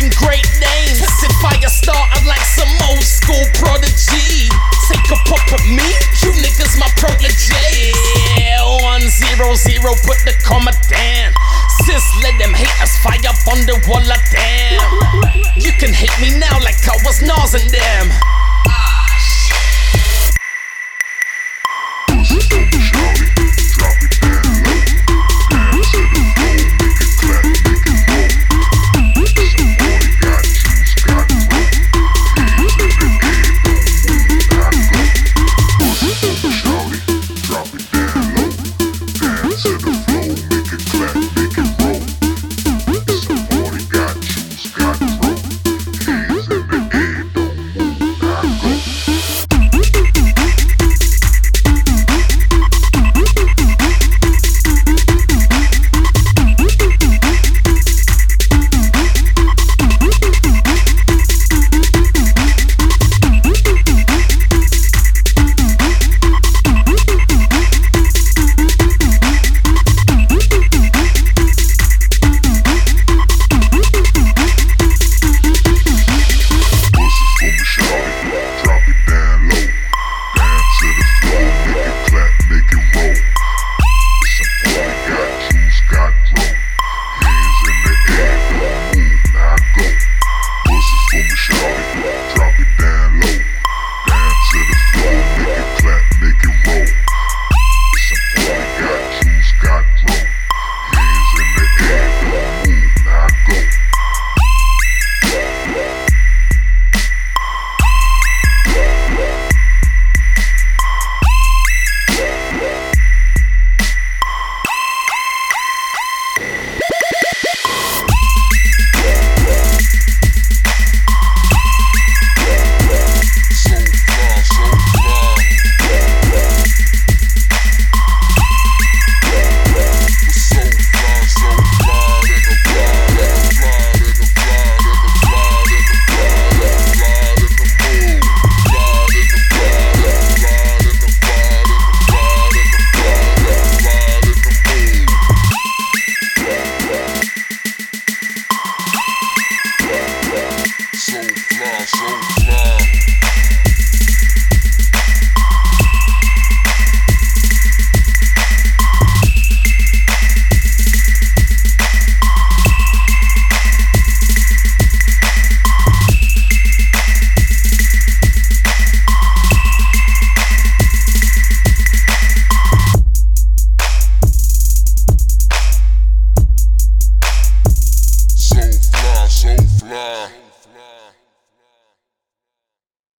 mention great names. If I start, I'm like some old school prodigy. Take a pop at me, you niggas my protege. Yeah, one zero zero, put the comma down. Sis, let them haters fire up on the wall of damn. You can hate me now like I was Nas them.